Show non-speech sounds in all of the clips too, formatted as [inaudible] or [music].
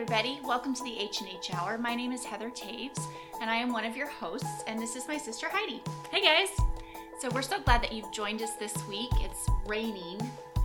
everybody. Welcome to the H&H Hour. My name is Heather Taves, and I am one of your hosts, and this is my sister Heidi. Hey guys. So we're so glad that you've joined us this week. It's raining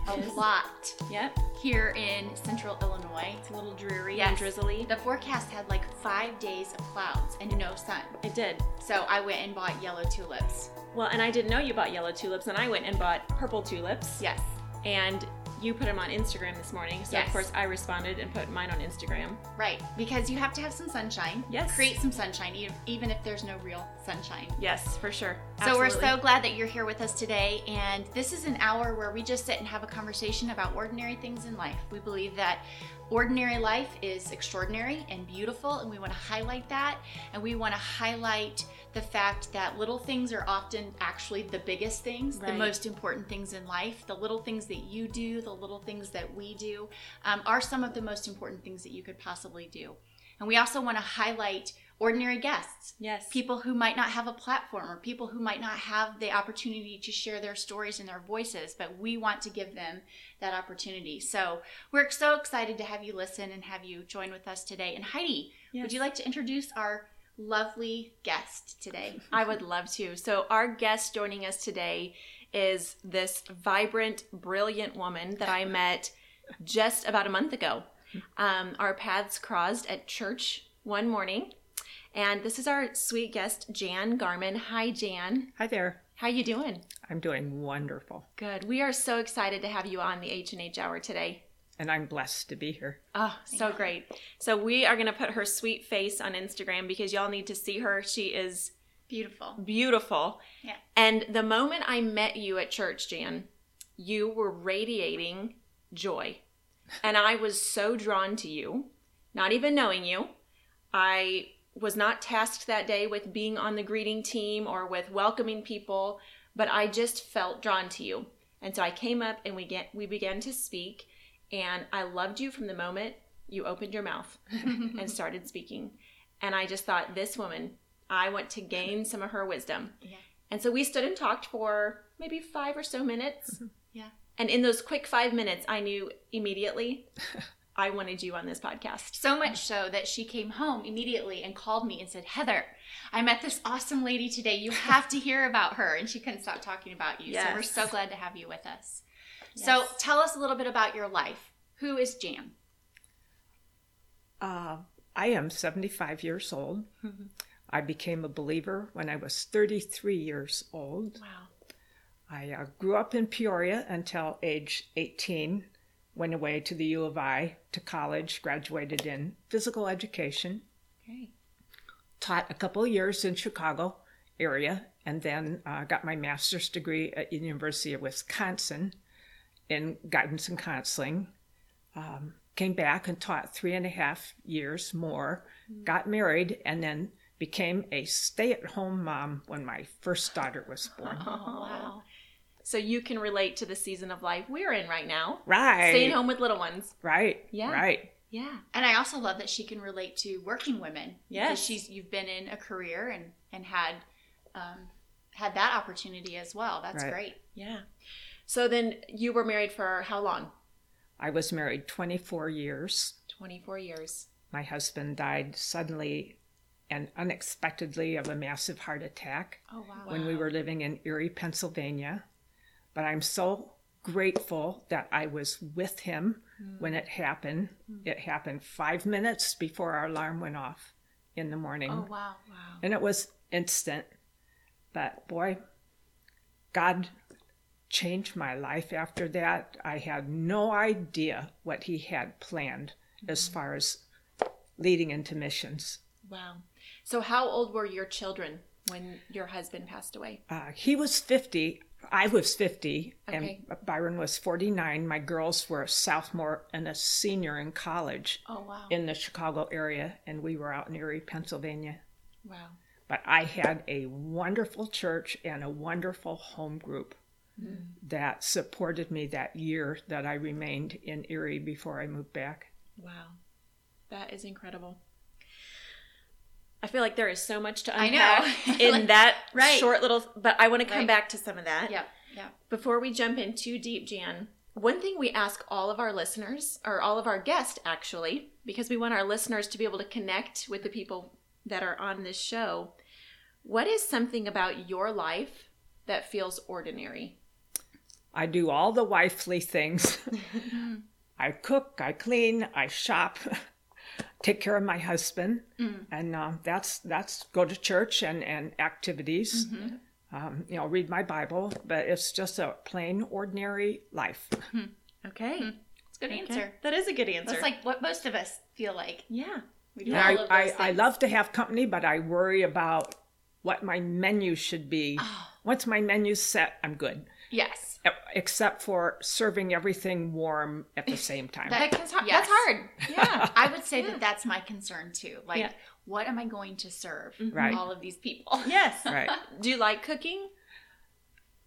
a lot Yep. here in central Illinois. It's a little dreary Yes. and drizzly. The forecast had like five days of clouds and no sun. It did. So I went and bought yellow tulips. Well, and I didn't know you bought yellow tulips, and I went and bought purple tulips. Yes. And you put them on Instagram this morning, so Yes. of course I responded and put mine on Instagram. Right. Because you have to have some sunshine. Yes. Create some sunshine, even if there's no real sunshine. Yes, for sure. So we're so glad that you're here with us today. And this is an hour where we just sit and have a conversation about ordinary things in life. We believe that ordinary life is extraordinary and beautiful, and we want to highlight that. And we want to highlight the fact that little things are often actually the biggest things, the most important things in life. The little things that you do, the little things that we do, um, are some of the most important things that you could possibly do. And we also want to highlight ordinary guests Yes. people who might not have a platform or people who might not have the opportunity to share their stories and their voices, but we want to give them that opportunity. So we're so excited to have you listen and have you join with us today. And Heidi, would you like to introduce our lovely guest today? [laughs] I would love to. So, our guest joining us today is this vibrant, brilliant woman that I met just about a month ago. [laughs] Um, our paths crossed at church one morning, and this is our sweet guest, Jan Garman. Hi, Jan. Hi there. How you doing? I'm doing wonderful, Good. We are so excited to have you on the H and H Hour today. and I'm blessed to be here. Oh, so great. So we are going to put her sweet face on Instagram because y'all need to see her. She is Beautiful. beautiful. Yeah. And the moment I met you at church, Jan, you were radiating joy. And I was so drawn to you, not even knowing you. I was not tasked that day with being on the greeting team or with welcoming people, but I just felt drawn to you. And so I came up and we get we began to speak and I loved you from the moment you opened your mouth [laughs] and started speaking. And I just thought this woman, I want to gain [laughs] some of her wisdom. Yeah. And so we stood and talked for maybe 5 or so minutes. [laughs] Yeah. And in those quick 5 minutes, I knew immediately I wanted you on this podcast. So much so that she came home immediately and called me and said, Heather, I met this awesome lady today. You [laughs] have to hear about her. And she couldn't stop talking about you. So we're so glad to have you with us. So tell us a little bit about your life. Who is Jan? Uh, I am 75 years old. I became a believer when I was 33 years old. Wow. I uh, grew up in Peoria until age 18, went away to the U of I to college, graduated in physical education, Okay. taught a couple of years in Chicago area, and then uh, got my master's degree at University of Wisconsin in guidance and counseling. Um, came back and taught three and a half years more, got married, and then became a stay-at-home mom when my first daughter was born. Oh, [laughs] wow. So you can relate to the season of life we're in right now. Right, Staying home with little ones. right, Yeah. right. Yeah. And I also love that she can relate to working women. Yes. Because she's you've been in a career and and had um, had that opportunity as well. That's Right. great. Yeah. So then you were married for how long? I was married 24 years. 24 years. My husband died suddenly and unexpectedly of a massive heart attack. Oh wow. when we were living in Erie, Pennsylvania. But I'm so grateful that I was with him when it happened. It happened five minutes before our alarm went off in the morning. Oh wow. Wow. And it was instant. But boy, God changed my life after that. I had no idea what He had planned as far as leading into missions. Wow. So how old were your children when your husband passed away? Uh, he was 50. I was 50, Okay. and Byron was 49. My girls were a sophomore and a senior in college Oh wow. in the Chicago area, and we were out in Erie, Pennsylvania. Wow. But I had a wonderful church and a wonderful home group mm-hmm. that supported me that year that I remained in Erie before I moved back. Wow. That is incredible. I feel like there is so much to I unpack [laughs] know. in Like- that right. short little but I want to come Right. back to some of that. Yep. Yep. Before we jump in too deep, Jan, one thing we ask all of our listeners, or all of our guests actually, because we want our listeners to be able to connect with the people that are on this show, what is something about your life that feels ordinary? I do all the wifely things. [laughs] I cook, I clean, I shop, [laughs] take care of my husband, mm. and uh, that's that's go to church and and activities. Mm-hmm. Um, you know, read my Bible, but it's just a plain ordinary life. Hmm. Okay. Hmm. It's a good Okay. answer. That is a good answer. That's like what most of us feel like. yeah. We do I, I. I love to have company, but I worry about what my menu should be. Ah. Once my menu's set, I'm good. Yes. Except for serving everything warm at the same time. That- That's, hard. Yes. That's hard. Yeah. [laughs] I would say that that's my concern too. Like, Yeah. what am I going to serve mm-hmm. Right. all of these people? [laughs] yes. right. Do you like cooking?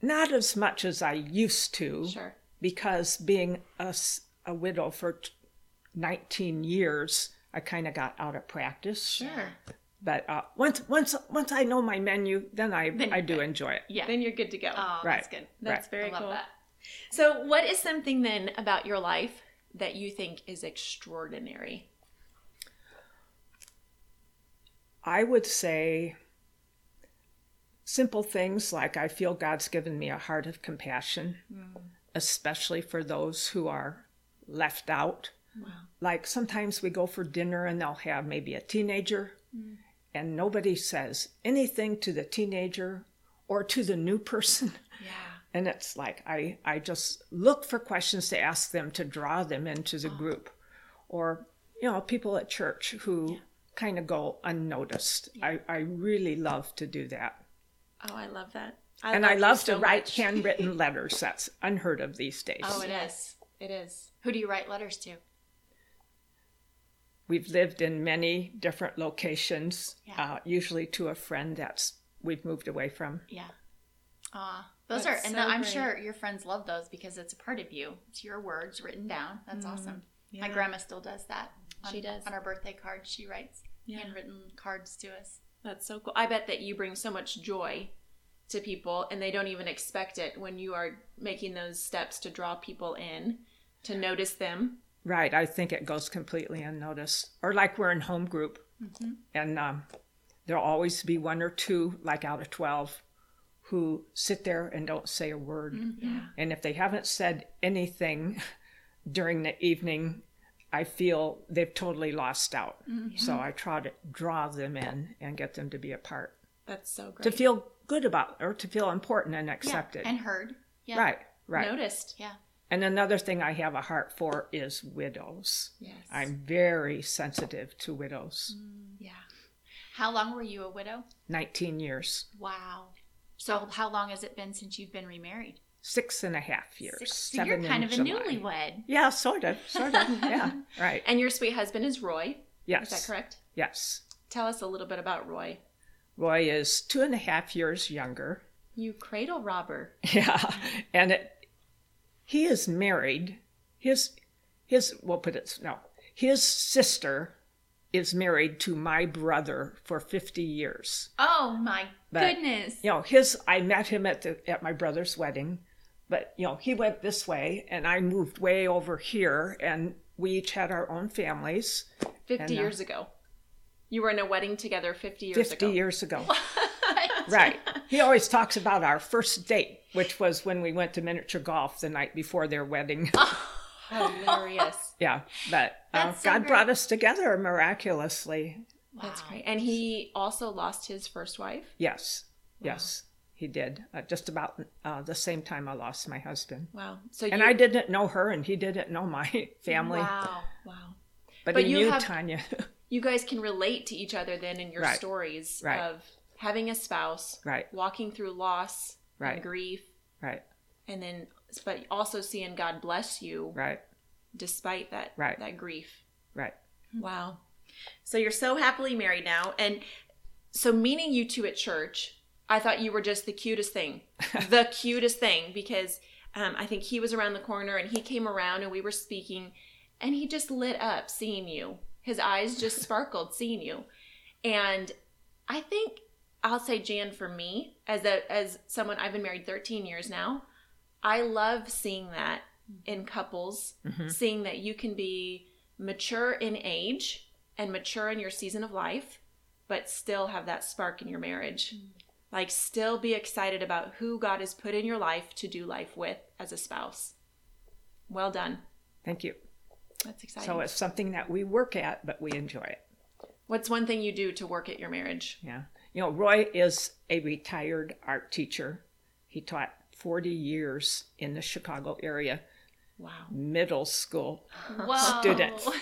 Not as much as I used to. Sure. because being a widow for 19 years, I kind of got out of practice. Sure. But uh, once once once I know my menu, then I Then I do good. enjoy it. Yeah. Then you're good to go. oh, Right. that's good. That's very I love cool. that. So, what is something then about your life that you think is extraordinary? I would say simple things like I feel God's given me a heart of compassion, especially for those who are left out. Like sometimes we go for dinner and they'll have maybe a teenager, and nobody says anything to the teenager or to the new person. Yeah. And it's like I, I just look for questions to ask them to draw them into the oh. group. Or, you know, people at church who kind of go unnoticed. I, I really love to do that. Oh, I love that. and I you love so to write much. [laughs] handwritten letters. That's unheard of these days. Oh, it is. It is. Who do you write letters to? We've lived in many different locations, Yeah. uh, usually to a friend that's we've moved away from. Yeah. Ah, those That's are, and so I'm great. sure your friends love those because it's a part of you. It's your words written down. That's awesome. My grandma still does that. On, She does. on our birthday cards. She writes Yeah. handwritten cards to us. That's so cool. I bet that you bring so much joy to people and they don't even expect it when you are making those steps to draw people in, to notice them. Right. I think it goes completely unnoticed. Or like we're in home group, mm-hmm. and um, there'll always be one or two, like out of 12, who sit there and don't say a word. Mm-hmm. Yeah. And if they haven't said anything [laughs] during the evening, I feel they've totally lost out. Mm-hmm. So I try to draw them in and get them to be a part, That's so great. to feel good about or to feel important and accepted. Yeah. And heard. Yeah. Right, right. Noticed. Yeah. And another thing I have a heart for is widows. Yes. I'm very sensitive to widows. Mm, yeah. How long were you a widow? 19 years, Wow. So how long has it been since you've been remarried? six and a half years. Six- So you're kind in of a newlywed. Yeah, sort of, sort of. [laughs] yeah, right. And your sweet husband is Roy. Yes. Is that correct? Yes. Tell us a little bit about Roy. Roy is two and a half years younger. You cradle robber. [laughs] Yeah, and it, he is married. His his we'll put it no. His sister is married to my brother for fifty years. Oh my But- goodness. You know, his I met him at the at my brother's wedding, but you know he went this way and I moved way over here, and we each had our own families. 50 And, uh, years ago. You were in a wedding together 50 years Fifty ago. years ago, [laughs] right? [laughs] He always talks about our first date, which was when we went to miniature golf the night before their wedding. [laughs] Hilarious. [laughs] Yeah, but uh, so God great. brought us together miraculously. That's great. And he also lost his first wife. Yes, yes, he did. Uh, just about uh, the same time I lost my husband, Wow. So and you, I didn't know her, and he didn't know my family, Wow. wow. but, But he you knew have- Tanya. You guys can relate to each other then in your Right. stories Right. of having a spouse, right, walking through loss Right. and grief, right, and then but also seeing God bless you right, despite that Right. that grief. right. Wow. So you're so happily married now. And so meeting you two at church, I thought you were just the cutest thing. [laughs] the cutest thing because um, I think he was around the corner and he came around and we were speaking and he just lit up seeing you. His eyes just [laughs] sparkled seeing you. And I think I'll say Jan for me as a as someone I've been married 13 years now, I love seeing that in couples, mm-hmm. seeing that you can be mature in age and mature in your season of life, but still have that spark in your marriage. Mm. Like, still be excited about who God has put in your life to do life with as a spouse. Well done. Thank you. That's exciting. So it's something that we work at, but we enjoy it. What's one thing you do to work at your marriage? Yeah. You know, Roy is a retired art teacher. He taught 40 years in the Chicago area, Wow. middle school. [laughs] Students. [laughs]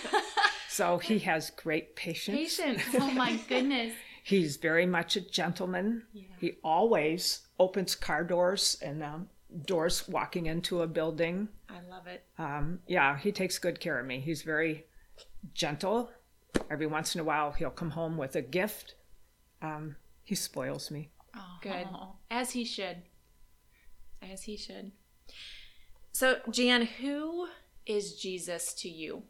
So he has great patience. Patience. [laughs] oh my goodness. He's very much a gentleman. He always opens car doors and um, doors walking into a building. I love it. Um, yeah, he takes good care of me. He's very gentle. Every once in a while, he'll come home with a gift. Um, he spoils me. Good. Oh. As he should. As he should. So, Jan, who is Jesus to you?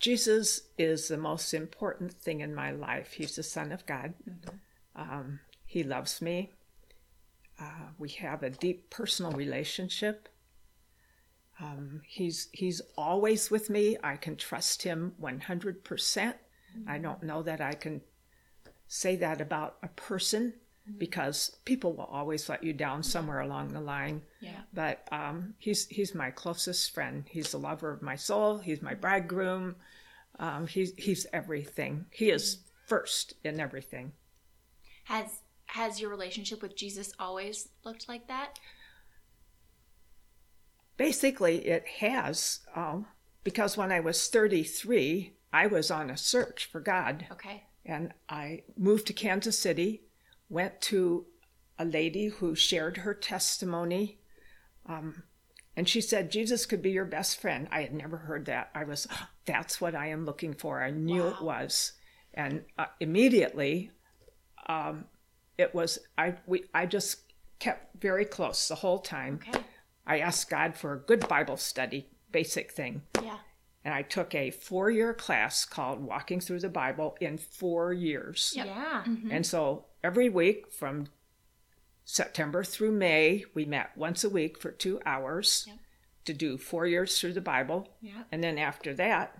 Jesus is the most important thing in my life. He's the Son of God. Um, he loves me. Uh, we have a deep personal relationship. Um, he's he's always with me. I can trust him one hundred percent. I don't know that I can say that about a person because people will always let you down somewhere along the line. Yeah. But um, he's he's my closest friend. He's the lover of my soul. He's my bridegroom. Um, he's he's everything. He is first in everything. Has has your relationship with Jesus always looked like that? Basically, it has um, because when I was 33, I was on a search for God, Okay. And I moved to Kansas City. Went to a lady who shared her testimony. Um, and she said, Jesus could be your best friend. I had never heard that. I was, [gasps] that's what I am looking for. I knew it was. And uh, immediately, um, it was, I, we, I just kept very close the whole time. Okay. I asked God for a good Bible study, basic thing. Yeah. And I took a four year class called Walking Through the Bible in four years. Yep. Yeah. Mm-hmm. And so every week from September through May, we met once a week for two hours Yep. to do four years through the Bible. Yeah. And then after that,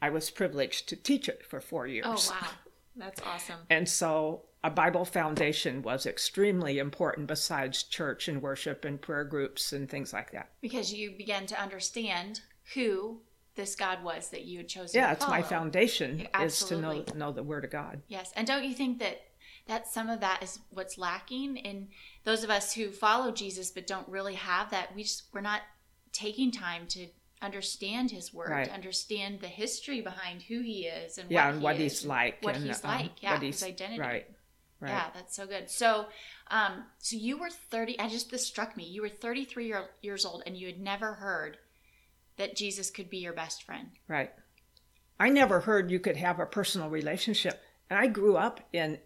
I was privileged to teach it for four years. Oh wow. That's awesome. And so a Bible foundation was extremely important besides church and worship and prayer groups and things like that. Because you began to understand who this God was that you had chosen. Yeah, to it's my foundation Yeah, is to know know the word of God. Yes, and don't you think that that some of that is what's lacking in those of us who follow Jesus but don't really have that? We just we're not taking time to understand His Word, Right. to understand the history behind who He is and Yeah, what and what is he's like. what and, He's um, like, yeah, His identity. Right. Right. Yeah, that's so good. So, um, so you were thirty. I just this struck me. You were thirty three year, years old, and you had never heard that Jesus could be your best friend. Right. I never heard you could have a personal relationship. And I grew up in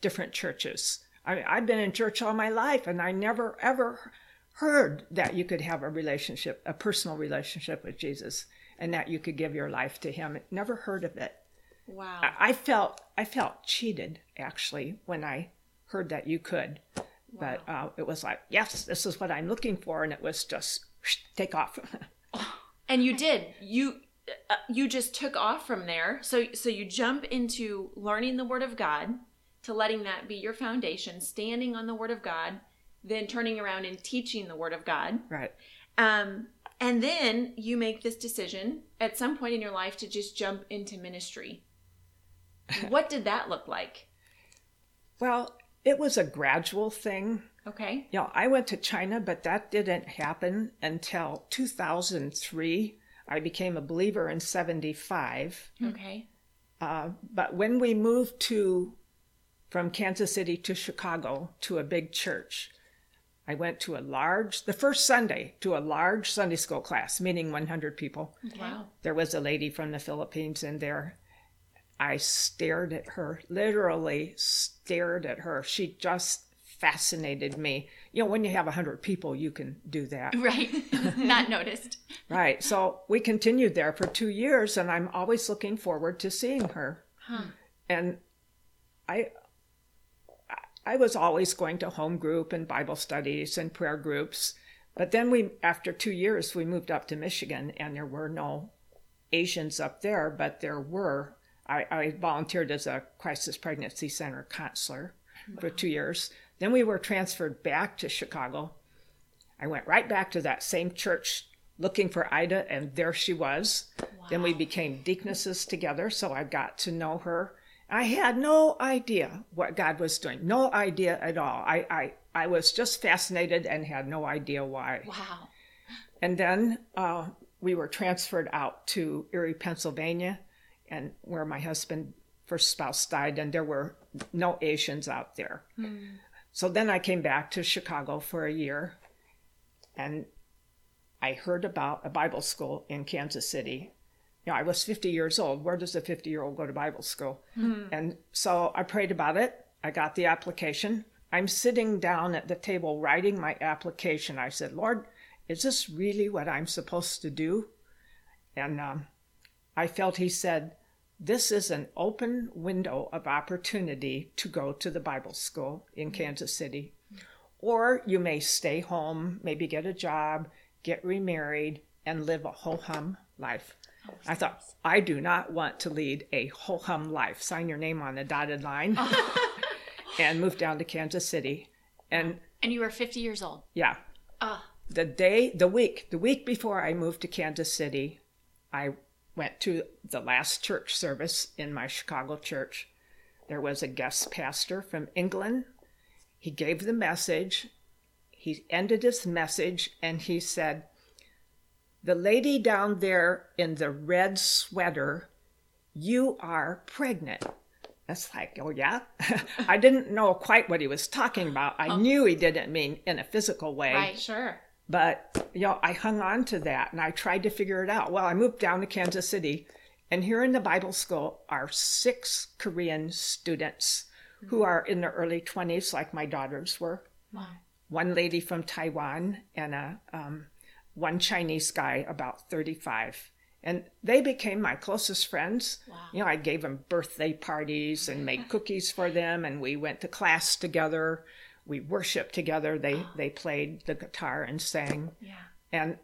different churches. I, mean, I've been in church all my life, and I never ever heard that you could have a relationship, a personal relationship with Jesus, and that you could give your life to Him. Never heard of it. Wow. I, I felt I felt cheated actually when I heard that you could, but uh, it was like, yes, this is what I'm looking for, and it was just take off. [laughs] And you did. You uh, you just took off from there. So so you jump into learning the word of God, to letting that be your foundation, standing on the word of God, then turning around and teaching the word of God. right. Um and then you make this decision at some point in your life to just jump into ministry. [laughs] what did that look like? Well, it was a gradual thing. Okay. You know, I went to China, but that didn't happen until 2003. I became a believer in 75. Okay. Uh, but when we moved to from Kansas City to Chicago to a big church, I went to a large, the first Sunday, to a large Sunday school class, meeting 100 people. Wow. There was a lady from the Philippines in there. I stared at her, literally stared at her. She just fascinated me. You know, when you have 100 people, you can do that. Right. [laughs] Not noticed. Right. So we continued there for two years, and I'm always looking forward to seeing her. And I, I was always going to home group and Bible studies and prayer groups, But then we, after two years, we moved up to Michigan, and there were no Asians up there, but there were. I, I volunteered as a crisis pregnancy center counselor for two years. Then we were transferred back to Chicago. I went right back to that same church looking for Ida, and there she was. Then we became deaconesses together, so I got to know her. I had no idea what God was doing, no idea at all. I, I, I was just fascinated and had no idea why. Wow. And then uh, we were transferred out to Erie, Pennsylvania, and where my husband, first spouse, died, and there were no Asians out there. So then I came back to Chicago for a year, and I heard about a Bible school in Kansas City. You know, I was 50 years old. Where does a 50 year old go to Bible school? And so I prayed about it. I got the application. I'm sitting down at the table writing my application. I said, Lord, is this really what I'm supposed to do? And um, I felt He said, This is an open window of opportunity to go to the Bible school in Kansas City. Or you may stay home, maybe get a job, get remarried, and live a ho hum life. I thought, I do not want to lead a ho hum life. Sign your name on the dotted line [laughs] and move down to Kansas City. And And you were 50 years old. yeah, Ah, the day, the week, the week before I moved to Kansas City, I went to the last church service in my Chicago church. There was a guest pastor from England. He gave the message. He ended his message and he said, The lady down there in the red sweater, you are pregnant. That's like, oh, yeah? [laughs] I didn't know quite what he was talking about. I knew he didn't mean in a physical way. right. Sure. But, you know, I hung on to that and I tried to figure it out. Well, I moved down to Kansas City, and here in the Bible school are six Korean students who are in their early 20s, like my daughters were. Wow. One lady from Taiwan and a, um, one Chinese guy about 35. And they became my closest friends. Wow. You know, I gave them birthday parties and made [laughs] cookies for them, and we went to class together. We worshiped together. They they played the guitar and sang, Yeah. and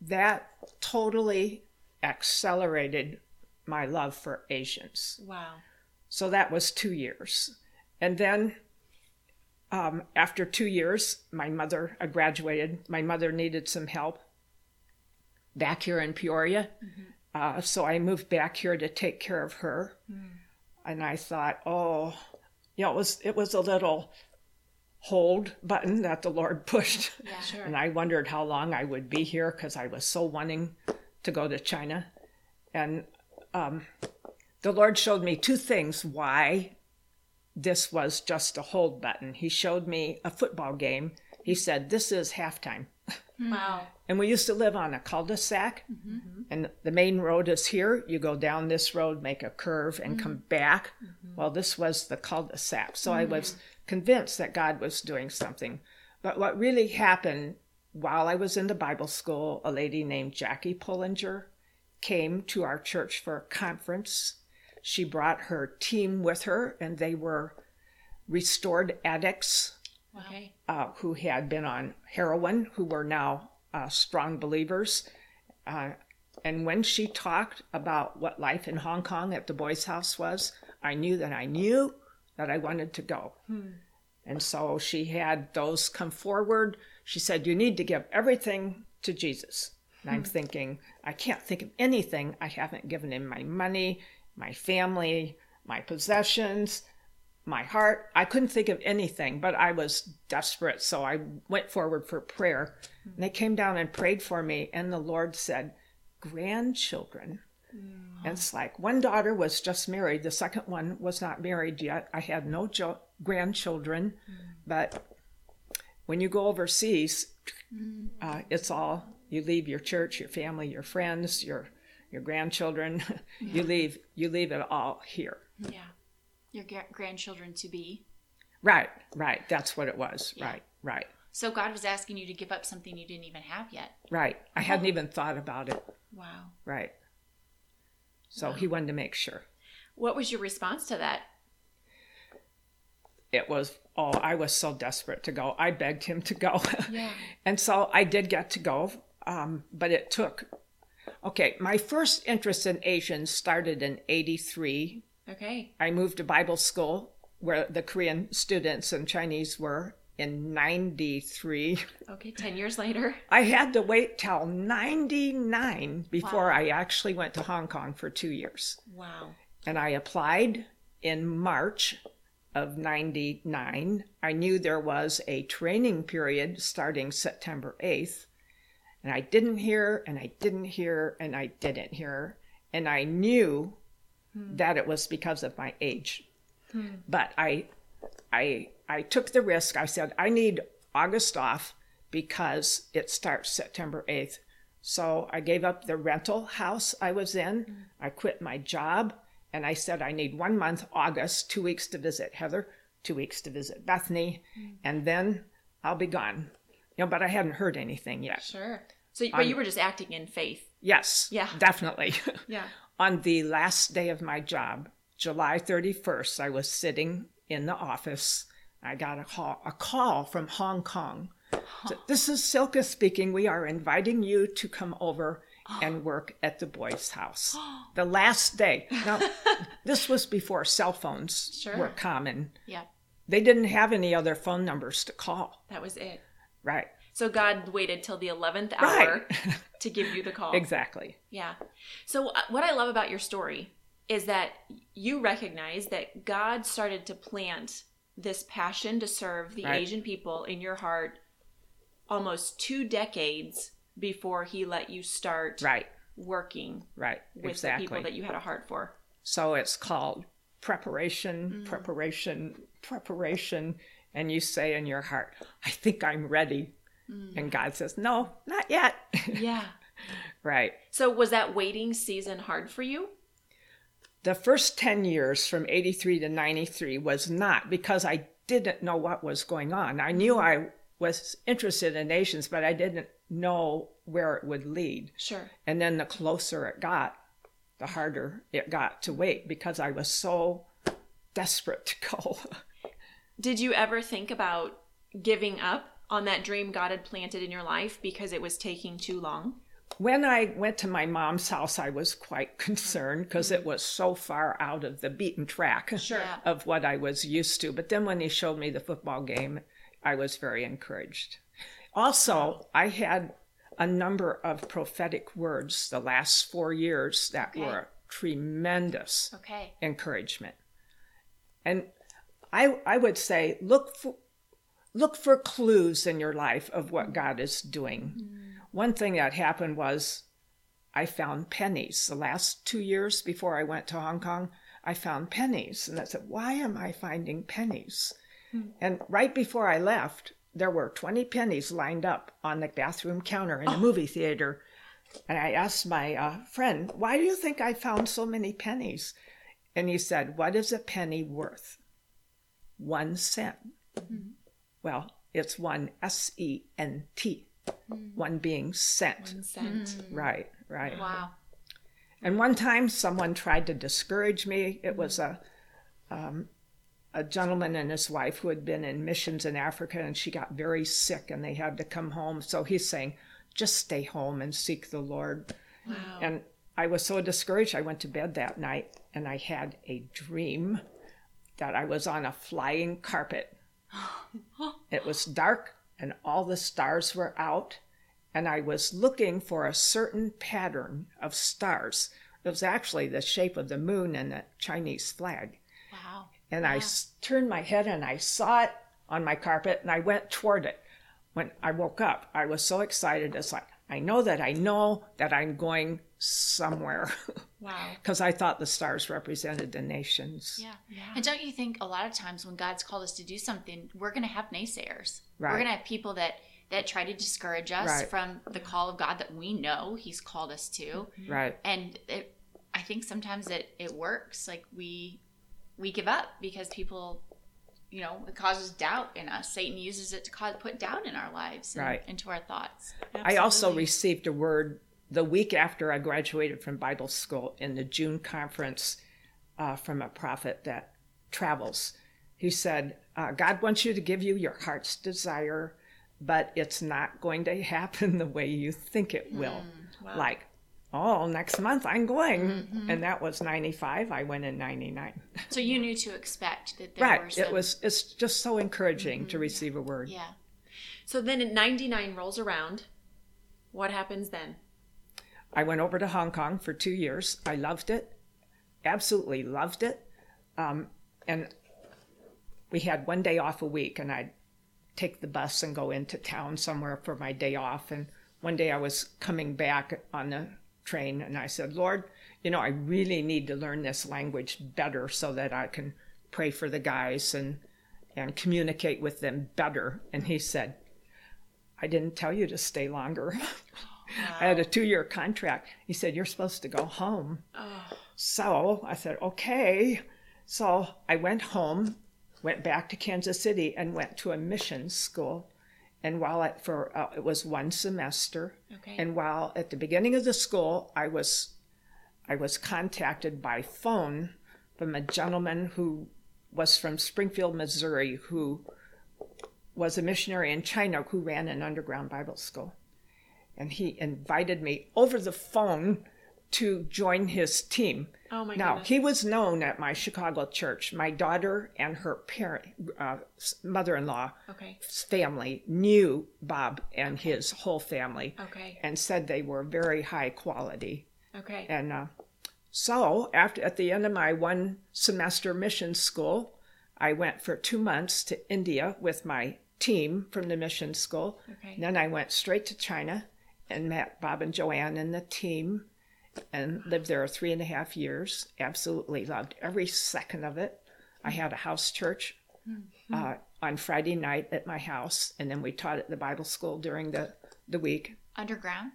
that totally accelerated my love for Asians. Wow. So that was two years. And then um, after two years, my mother I graduated. My mother needed some help back here in Peoria. Uh, so I moved back here to take care of her. And I thought, oh, you know, it was, it was a little hold button that the Lord pushed. [laughs] Yeah. Sure. And I wondered how long I would be here because I was so wanting to go to China. And um, the Lord showed me two things why this was just a hold button. He showed me a football game. He said, This is halftime. [laughs] Wow. And we used to live on a cul de sac, mm-hmm. and the main road is here. You go down this road, make a curve, and mm-hmm. come back. Mm-hmm. Well, this was the cul de sac. So I was convinced that God was doing something. But what really happened while I was in the Bible school, a lady named Jackie Pullinger came to our church for a conference. She brought her team with her, and they were restored addicts Okay. uh, who had been on heroin, who were now uh, strong believers. Uh, and when she talked about what life in Hong Kong at the boys' house was, I knew that I knew that I wanted to go. Hmm. And so she had those come forward. She said, You need to give everything to Jesus. And I'm hmm. thinking, I can't think of anything I haven't given him my money, my family, my possessions, my heart. I couldn't think of anything, but I was desperate. So I went forward for prayer. Hmm. And they came down and prayed for me. And the Lord said, Grandchildren. And it's like one daughter was just married, the second one was not married yet. I had no jo- grandchildren, but when you go overseas, uh, it's all you leave your church, your family, your friends, your your grandchildren. [laughs] you leave you leave it all here. Yeah. Your gra- grandchildren to be. Right, right. That's what it was. Right, right, So God was asking you to give up something you didn't even have yet. right. I hadn't even thought about it. Wow. Right. So he wanted to make sure. What was your response to that? it was oh i was so desperate to go i begged him to go [laughs] Yeah. and so i did get to go um, but it took okay my first interest in asians started in 83 Okay. i moved to bible school where the korean students and chinese were in 93 Okay. 10 years later. [laughs] i had to wait till 99 before i actually went to hong kong for two years Wow. and I applied in March of 99. I knew there was a training period starting September 8th, and I didn't hear, and I didn't hear, and I didn't hear, and I knew hmm. that it was because of my age. Hmm. But I, I, I took the risk. I said I need August off because it starts September 8th. So I gave up the rental house I was in. Mm-hmm. I quit my job and I said I need one month, August, two weeks to visit Heather, two weeks to visit Bethany, mm. and then I'll be gone. You know, but I hadn't heard anything yet. Sure. So, but you were just acting in faith. Yes, Yeah. definitely. Yeah. [laughs] On the last day of my job, July 31st, I was sitting in the office. I got a call, a call from Hong Kong. So, this is Silka speaking. We are inviting you to come over and [gasps] work at the boys' house. [gasps] The last day. Now, [laughs] this was before cell phones Sure. were common. Yeah. They didn't have any other phone numbers to call. That was it. Right. So God waited till the 11th hour Right. to give you the call. [laughs] exactly. Yeah. So uh, what I love about your story is that you recognize that God started to plant this passion to serve the Right. Asian people in your heart almost two decades before he let you start Right. working Right. with the people that you had a heart for. So it's called preparation, mm. preparation, preparation. And you say in your heart, I think I'm ready. Mm. And God says, No, not yet. [laughs] Yeah. right. So was that waiting season hard for you? The first 10 years from 83 to 93 was not because I didn't know what was going on. I knew mm-hmm. I was interested in nations, but I didn't know where it would lead. Sure. And then the closer it got, the harder it got to wait because I was so desperate to go. [laughs] Did you ever think about giving up on that dream God had planted in your life because it was taking too long? When I went to my mom's house, I was quite [laughs] concerned because it was so far out of the beaten track Sure. of what I was used to. But then when he showed me the football game, I was very encouraged. Also, I had a number of prophetic words the last four years that Okay. were tremendous Okay. encouragement. And I I would say look for look for clues in your life of what mm. God is doing. Mm. One thing that happened was I found pennies. The last 2 years before I went to Hong Kong, I found pennies and I said, "Why am I finding pennies?" And right before I left, there were 20 pennies lined up on the bathroom counter in the movie theater. And I asked my uh, friend, Why do you think I found so many pennies? And he said, What is a penny worth? One cent. Well, it's one S E N T, one being sent, Consent. Right, right. Wow. And one time someone tried to discourage me. It was a um, a gentleman and his wife who had been in missions in Africa and she got very sick and they had to come home. So he's saying, just stay home and seek the Lord. Wow. And I was so discouraged. I went to bed that night and I had a dream that I was on a flying carpet. [gasps] It was dark and all the stars were out, and I was looking for a certain pattern of stars. It was actually the shape of the moon and the Chinese flag. Wow. And I s- turned my head and I saw it on my carpet and I went toward it. When I woke up, I was so excited. It's like, I know that I know that I'm going somewhere [laughs] Wow. because I thought the stars represented the nations. Yeah. yeah. And don't you think a lot of times when God's called us to do something, we're going to have naysayers. Right. We're going to have people that that try to discourage us Right. from the call of God that we know He's called us to. Mm-hmm. Right. And it, I think sometimes it it works. Like we we give up because people, you know, it causes doubt in us. Satan uses it to cause put doubt in our lives and Right. into our thoughts. I also received a word the week after I graduated from Bible school in the June conference uh, from a prophet that travels. He said, uh, God wants you to give you your heart's desire, but it's not going to happen [laughs] the way you think it will. wow. Like, oh, next month I'm going. And that was 95. I went in 99. So you knew to expect that right. some, It was, it's just so encouraging to receive a word. yeah. So then in 99 rolls around. What happens then? I went over to Hong Kong for two years. I loved it, absolutely loved it. Um, and we had one day off a week, and I'd take the bus and go into town somewhere for my day off. And one day I was coming back on the train, and I said, Lord, you know, I really need to learn this language better so that I can pray for the guys and and communicate with them better. And he said, I didn't tell you to stay longer. [laughs] I had a two year contract. He said, You're supposed to go home. So I said, Okay. So I went home, went back to Kansas City, and went to a mission school. And while I, for uh, it was one semester, Okay. and while at the beginning of the school, I was I was contacted by phone from a gentleman who was from Springfield, Missouri, who was a missionary in China who ran an underground Bible school. And he invited me over the phone to join his team. Oh my now, goodness. he was known at my Chicago church. My daughter and her parent, uh, mother in law, Okay. family knew Bob and his whole family Okay. and said they were very high quality. Okay. And uh, so, after at the end of my one semester mission school, I went for two months to India with my team from the mission school. Okay. Then I went straight to China and met Bob and Joanne and the team and lived there three and a half years. Absolutely loved every second of it. I had a house church uh, on Friday night at my house, and then we taught at the Bible school during the, the week. Underground.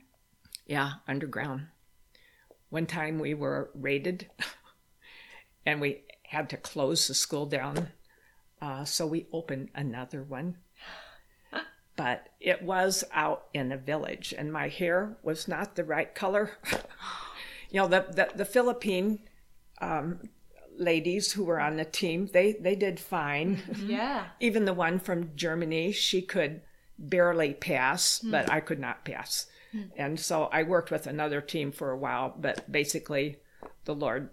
Yeah, underground. One time we were raided [laughs] and we had to close the school down. Uh, so we opened another one. But it was out in a village and my hair was not the right color. [laughs] you know, the, the, the Philippine um, ladies who were on the team, they, they did fine. Mm-hmm. Yeah. [laughs] Even the one from Germany, she could barely pass, hmm. but I could not pass. Hmm. And so I worked with another team for a while, but basically the Lord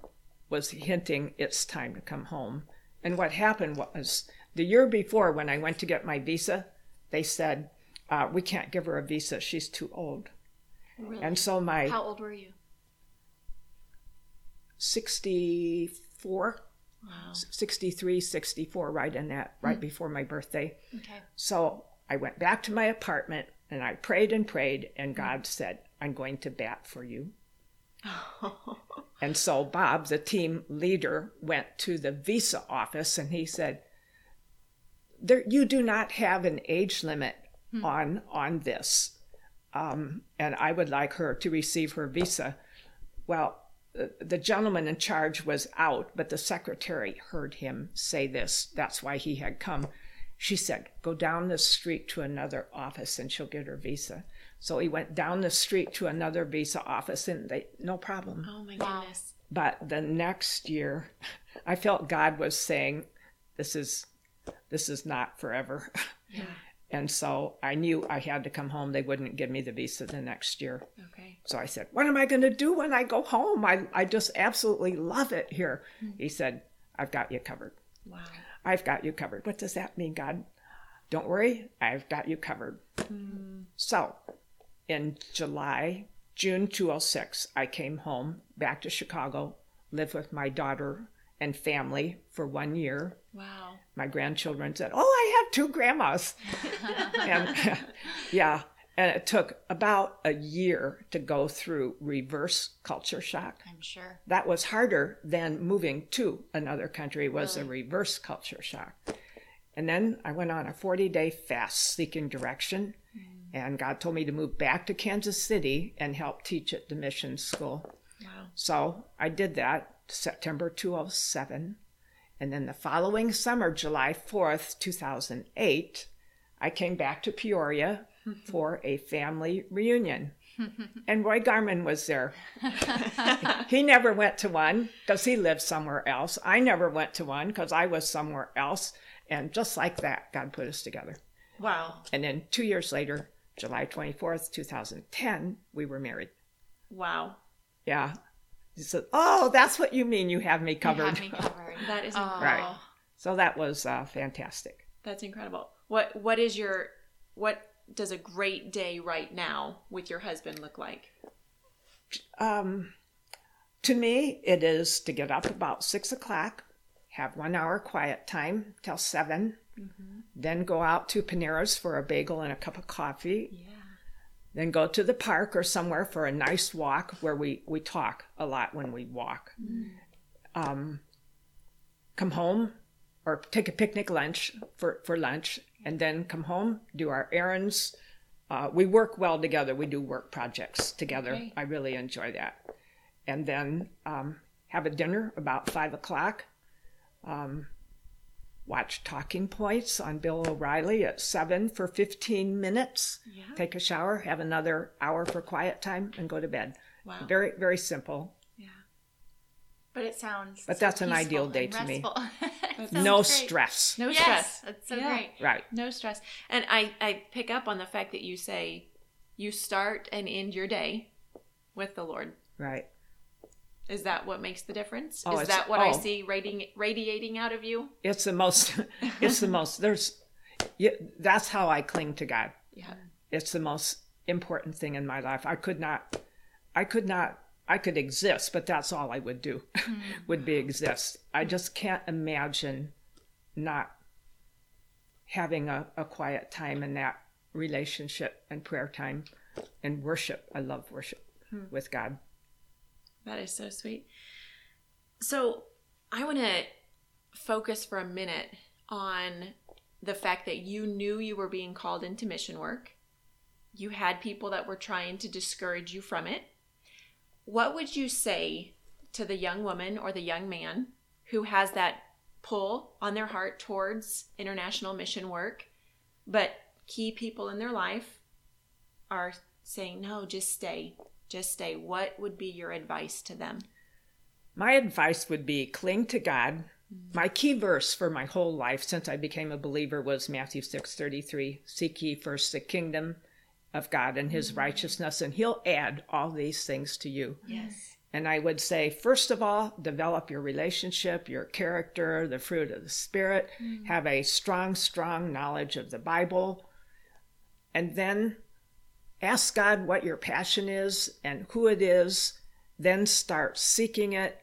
was hinting it's time to come home. And what happened was the year before, when I went to get my visa, they said, uh, We can't give her a visa. She's too old. Really? And so my How old were you? 64, Wow. 63, 64, right in that, right before my birthday. Okay. So I went back to my apartment and I prayed and prayed, and God said, I'm going to bat for you. [laughs] And so Bob, the team leader, went to the visa office and he said, there, You do not have an age limit on, on this. Um, and I would like her to receive her visa. Well, the, the gentleman in charge was out, but the secretary heard him say this. That's why he had come. She said, Go down the street to another office and she'll get her visa. So he went down the street to another visa office and they, no problem. Oh my goodness. But the next year, [laughs] I felt God was saying, This is this is not forever. [laughs] Yeah. And so I knew I had to come home. They wouldn't give me the visa the next year. Okay. So I said, What am I going to do when I go home? I, I just absolutely love it here. Hmm. He said, I've got you covered. Wow. I've got you covered. What does that mean, God? Don't worry, I've got you covered. Hmm. So in July, June 206, I came home back to Chicago, lived with my daughter and family for one year. Wow. My grandchildren said, Oh, I have two grandmas. [laughs] and [laughs] yeah, and it took about a year to go through reverse culture shock. I'm sure. That was harder than moving to another country was a reverse culture shock. And then I went on a 40 day fast seeking direction. Mm. And God told me to move back to Kansas City and help teach at the mission school. Wow. So I did that September 2007. And then the following summer, July 4th, 2008, I came back to Peoria [laughs] for a family reunion. and Roy Garman was there. [laughs] he never went to one because he lived somewhere else. I never went to one because I was somewhere else. And just like that, God put us together. Wow. And then two years later, July 24th, 2010, we were married. Wow. Yeah. He said, Oh, that's what you mean you have me You covered. have me covered. [laughs] That is Oh. incredible. Right. So that was uh, fantastic. That's incredible. What what is your what does a great day right now with your husband look like? Um, to me, it is to get up about six o'clock, have one hour quiet time till 7 then go out to Panera's for a bagel and a cup of coffee, Yeah. Then go to the park or somewhere for a nice walk where we, we talk a lot when we walk. Um, come home or take a picnic lunch for, for lunch and then come home, do our errands. Uh, we work well together. We do work projects together. Okay. I really enjoy that. And then um, have a dinner about five o'clock. Um, watch Talking Points on Bill O'Reilly at seven for 15 minutes. Yeah. Take a shower, have another hour for quiet time, and go to bed. Wow. Very, very simple. Yeah. But it sounds. But so that's an ideal day to me. [laughs] no great. stress. No yes, stress. That's so Yeah. great. Right. No stress. And I I pick up on the fact that you say you start and end your day with the Lord. Right. Is that what makes the difference? Oh, Is that what I oh. see radiating radiating out of you? It's the most, [laughs] it's the most, there's, yeah, that's how I cling to God. Yeah. It's the most important thing in my life. I could not, I could not, I could exist, but that's all I would do, hmm. [laughs] would be exist. I just can't imagine not having a, a quiet time in that relationship and prayer time and worship. I love worship hmm. with God. That is so sweet. So, I want to focus for a minute on the fact that you knew you were being called into mission work. You had people that were trying to discourage you from it. What would you say to the young woman or the young man who has that pull on their heart towards international mission work, but key people in their life are saying, no, just stay, just stay? What would be your advice to them? My advice would be cling to God. Mm-hmm. My key verse for my whole life since I became a believer was Matthew 6:33, seek ye first the kingdom of God and his mm-hmm. righteousness and he'll add all these things to you. Yes. And I would say first of all, develop your relationship, your character, the fruit of the spirit, mm-hmm. have a strong strong knowledge of the Bible. And then ask God what your passion is and who it is, then start seeking it.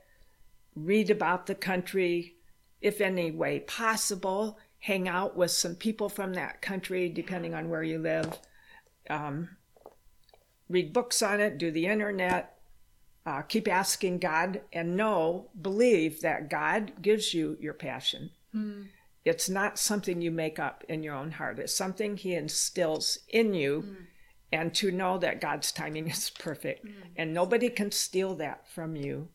Read about the country, if any way possible, hang out with some people from that country, depending on where you live, um, read books on it, do the internet, uh, keep asking God, and know, believe that God gives you your passion. It's not something you make up in your own heart, it's something He instills in you. And to know that God's timing is [laughs] perfect and nobody can steal that from you.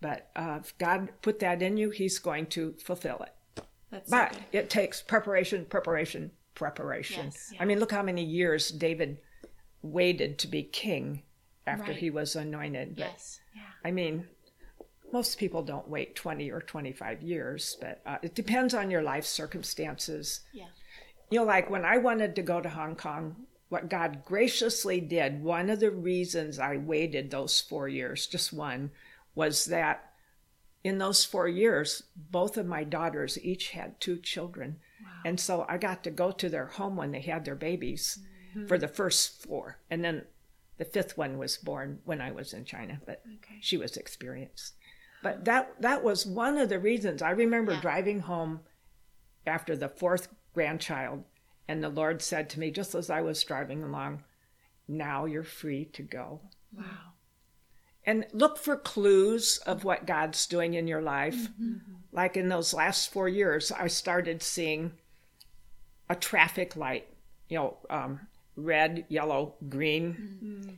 But uh, if God put that in you, He's going to fulfill it. That's But it takes preparation, preparation, preparation. Yes, I mean, look how many years David waited to be king after Right. he was anointed. But, Yes. I mean, most people don't wait 20 or 25 years, but uh, it depends on your life circumstances. Yeah. You know, like when I wanted to go to Hong Kong, what God graciously did, one of the reasons I waited those four years, just one, was that in those four years, both of my daughters each had two children. And so I got to go to their home when they had their babies mm-hmm. for the first four. And then the fifth one was born when I was in China, but Okay. she was experienced. But that that was one of the reasons. I remember Yeah. driving home after the fourth grandchild, and the Lord said to me, just as I was driving along, now you're free to go. Wow. And look for clues of what God's doing in your life. Mm-hmm. Like in those last four years, I started seeing a traffic light, you know, um, red, yellow, green. Mm-hmm.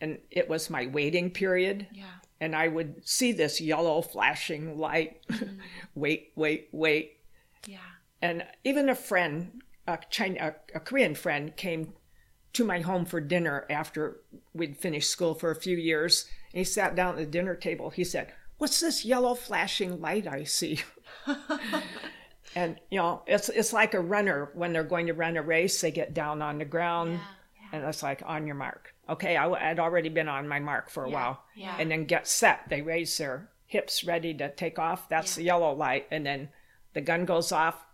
And it was my waiting period. Yeah. And I would see this yellow flashing light. Mm-hmm. [laughs] wait, wait, wait. Yeah. And even a friend, a, China, a, a Korean friend, came to my home for dinner after we'd finished school for a few years. And he sat down at the dinner table. He said, What's this yellow flashing light I see? [laughs] And you know, it's it's like a runner when they're going to run a race, they get down on the ground, Yeah, and it's like on your mark. Okay, I had already been on my mark for a Yeah, while, yeah. and then get set. They raise their hips, ready to take off. That's the yellow light, and then the gun goes off.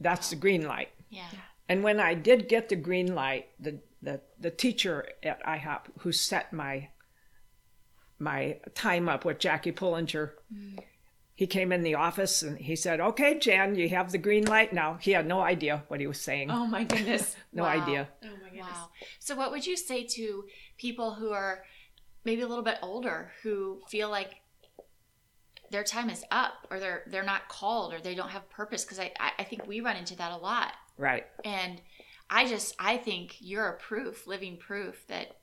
That's the green light. Yeah. And when I did get the green light, the the, the teacher at IHOP who set my my time up with Jackie Pullinger, mm. he came in the office and he said, "Okay, Jan, you have the green light now." He had no idea what he was saying. Oh my goodness. [laughs] no Wow. idea. Oh my goodness. Wow. So, what would you say to people who are maybe a little bit older who feel like their time is up, or they're they're not called, or they don't have purpose? Because I I I think we run into that a lot, Right. and I just I think you're a proof, living proof that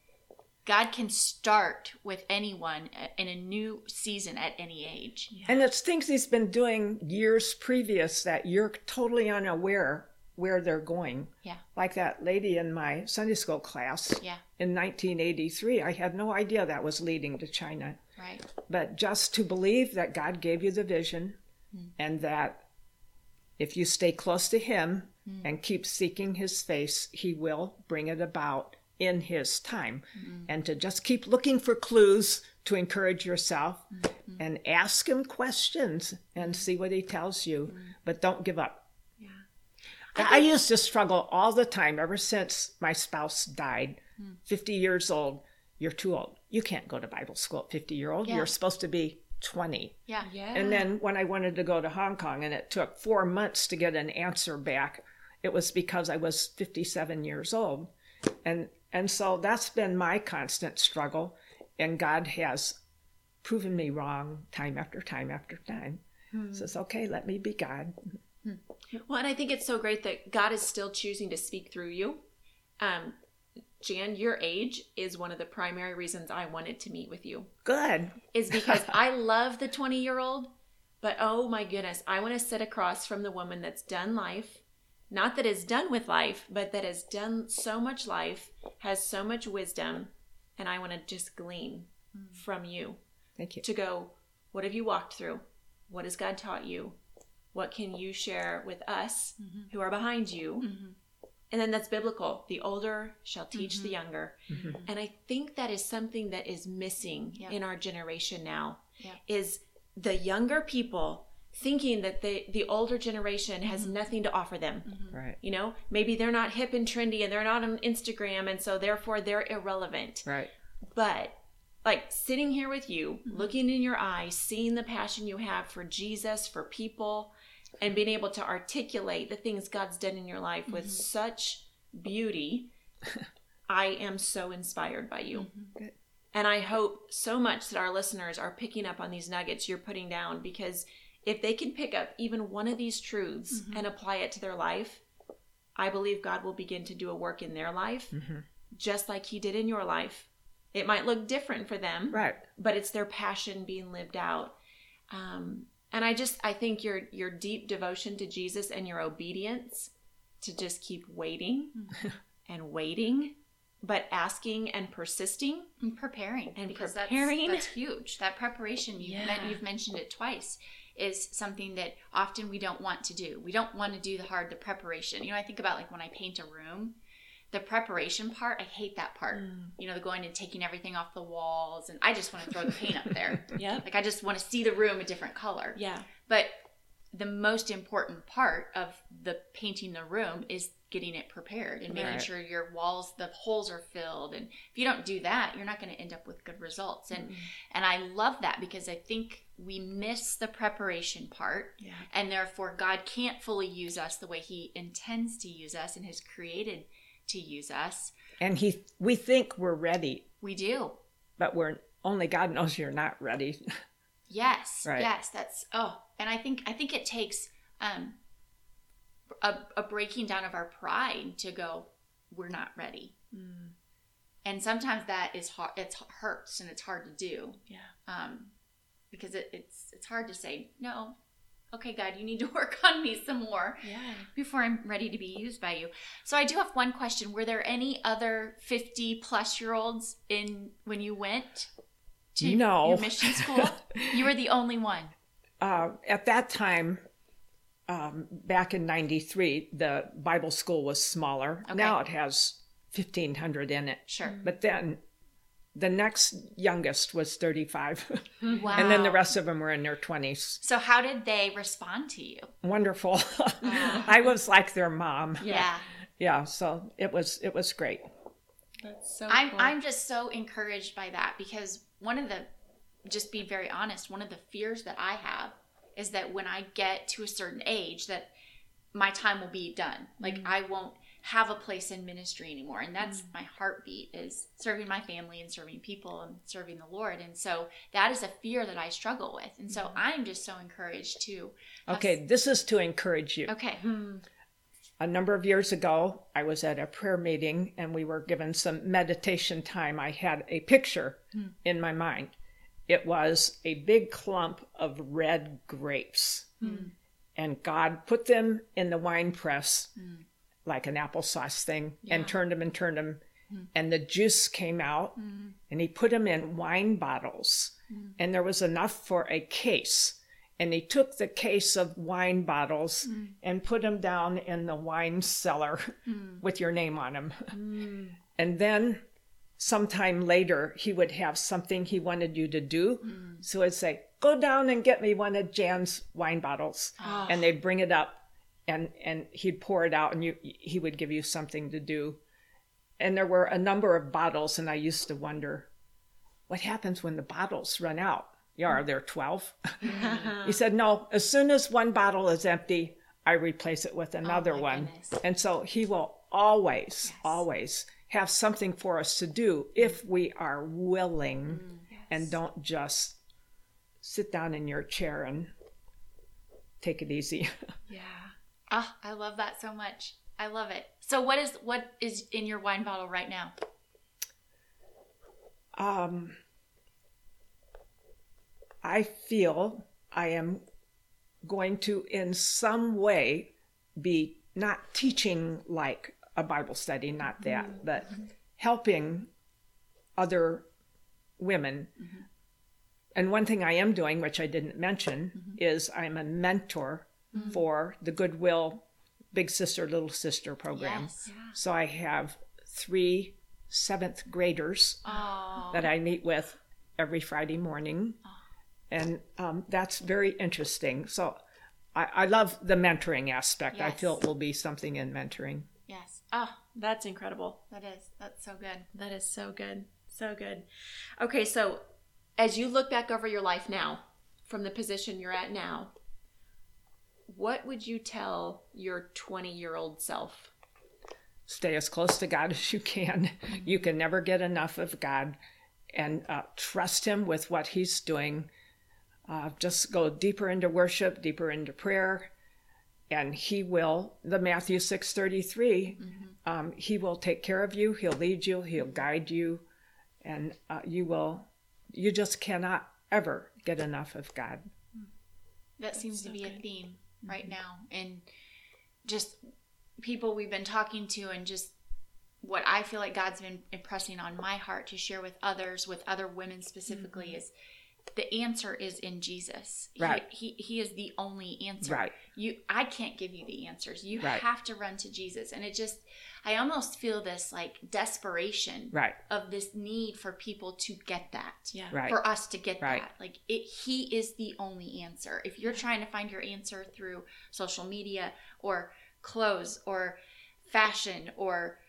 God can start with anyone in a new season at any age. And it's things he's been doing years previous that you're totally unaware where they're going. Yeah. Like that lady in my Sunday school class Yeah. in 1983. I had no idea that was leading to China. Right. But just to believe that God gave you the vision Hmm. and that if you stay close to Him Hmm. and keep seeking His face, He will bring it about in His time. Hmm. And to just keep looking for clues to encourage yourself Hmm. and ask Him questions and see what He tells you, but don't give up. Yeah. I, I used to struggle all the time ever since my spouse died. 50 years old, you're too old. You can't go to Bible school at 50 year old. Yeah. You're supposed to be 20. Yeah. Yeah. And then when I wanted to go to Hong Kong and it took four months to get an answer back, it was because I was 57 years old. And and so that's been my constant struggle. And God has proven me wrong time after time after time. Says, okay, let me be God. Well, and I think it's so great that God is still choosing to speak through you. Um, Jan, your age is one of the primary reasons I wanted to meet with you. Good. Is because I love the 20 year old, but oh my goodness, I want to sit across from the woman that's done life, not that is done with life, but that has done so much life, has so much wisdom, and I want to just glean hmm. from you Thank you. to go, what have you walked through? What has God taught you? What can you share with us mm-hmm. who are behind you? Mm-hmm. And then that's biblical. The older shall teach the mm-hmm. younger. And I think that is something that is missing Yeah. in our generation now Yeah. is the younger people thinking that the the older generation has mm-hmm. nothing to offer them. Mm-hmm. Right. You know, maybe they're not hip and trendy and they're not on Instagram and so therefore they're irrelevant Right. but like sitting here with you mm-hmm. looking in your eyes seeing the passion you have for jesus for people and being able to articulate the things god's done in your life with such beauty [laughs] i am so inspired by you Good. and i hope so much that our listeners are picking up on these nuggets you're putting down because if they can pick up even one of these truths mm-hmm. and apply it to their life i believe god will begin to do a work in their life mm-hmm. just like he did in your life. It might look different for them, Right. but it's their passion being lived out. Um, and I just I think your your deep devotion to Jesus and your obedience to just keep waiting mm-hmm. and waiting, but asking and persisting. And preparing And because preparing. That's, that's huge. That preparation you've, Yeah. you've mentioned it twice is something that often we don't want to do. We don't want to do the hard, the preparation. You know, I think about like when I paint a room, the preparation part. I hate that part. Mm. You know, the going and taking everything off the walls, and I just want to throw the paint up there. [laughs] Yeah. Like I just want to see the room a different color. Yeah. But the most important part of the painting the room is getting it prepared and making Right. sure your walls the holes are filled and if you don't do that you're not going to end up with good results and mm-hmm. and I love that because I think we miss the preparation part Yeah. and therefore God can't fully use us the way he intends to use us and has created to use us And he, we think we're ready, we do but we're only God knows you're not ready. [laughs] Yes, Right. yes, that's oh, and I think I think it takes um a, a breaking down of our pride to go, we're not ready, and sometimes that is hard. It hurts and it's hard to do, Yeah. um, because it, it's it's hard to say no. Okay, God, you need to [laughs] work on me some more Yeah. before I'm ready to be used by you. So I do have one question. Were there any other 50 plus year olds in when you went to No. your mission school? [laughs] you were the only one. Uh, at that time, um, back in 93, the Bible school was smaller. Okay. Now it has 1,500 in it. Sure. But then the next youngest was 35. Wow. [laughs] and then the rest of them were in their 20s. So how did they respond to you? Wonderful. [laughs] I was like their mom. Yeah. Yeah, so it was it was great. That's so I'm cool. I'm just so encouraged by that because one of the just be very honest, one of the fears that I have is that when I get to a certain age that my time will be done. Like mm-hmm. I won't have a place in ministry anymore. And that's mm-hmm. my heartbeat is serving my family and serving people and serving the Lord. And so that is a fear that I struggle with. And so mm-hmm. I'm just so encouraged to have Okay, this is to encourage you. Okay. A number of years ago, I was at a prayer meeting and we were given some meditation time. I had a picture hmm. in my mind. It was a big clump of red grapes. Hmm. And God put them in the wine press hmm. like an applesauce thing and turned them and turned them. Hmm. And the juice came out and he put them in wine bottles. And there was enough for a case. And he took the case of wine bottles and put them down in the wine cellar [laughs] with your name on them. And then sometime later, he would have something he wanted you to do. Mm. So he'd say, Go down and get me one of Jan's wine bottles. Ah. And they'd bring it up and, and he'd pour it out and you, he would give you something to do. And there were a number of bottles, and I used to wonder, what happens when the bottles run out? Yeah, are there 12? Mm. [laughs] he said, no, as soon as one bottle is empty, I replace it with oh another my one. goodness. And so he will always, always have something for us to do if we are willing and don't just sit down in your chair and take it easy. [laughs] yeah. Oh, I love that so much. I love it. So what is what is in your wine bottle right now? um, I feel I am going to, in some way, be not teaching like a Bible study, not that, mm-hmm. but helping other women. Mm-hmm. And one thing I am doing, which I didn't mention, mm-hmm. is I'm a mentor mm. for the Goodwill Big Sister, Little Sister program. Yes. So I have three seventh graders Oh. that I meet with every Friday morning. And um, that's very interesting. So I, I love the mentoring aspect. I feel it will be something in mentoring. Yes. Oh, That's incredible. that is. That's so good. That is so good. So good. Okay, so as you look back over your life now, from the position you're at now, what would you tell your 20 year old self? Stay as close to God [laughs] as you can. You can never get enough of God and uh, trust Him with what He's doing. Uh, just go deeper into worship, deeper into prayer, and He will. The Matthew six thirty three. Um, he will take care of you. He'll lead you. He'll guide you, and uh, you will. You just cannot ever get enough of God. That seems so to be a good. theme right now, and just people we've been talking to, and just what I feel like God's been impressing on my heart to share with others, with other women specifically, is the answer is in Jesus. He- He, he is the only answer. Right. You I can't give you the answers. You Right. have to run to Jesus. And it just I almost feel this like desperation Right. of this need for people to get that. Yeah. Right. For us to get Right. that. Like it he is the only answer. If you're trying to find your answer through social media or clothes or fashion or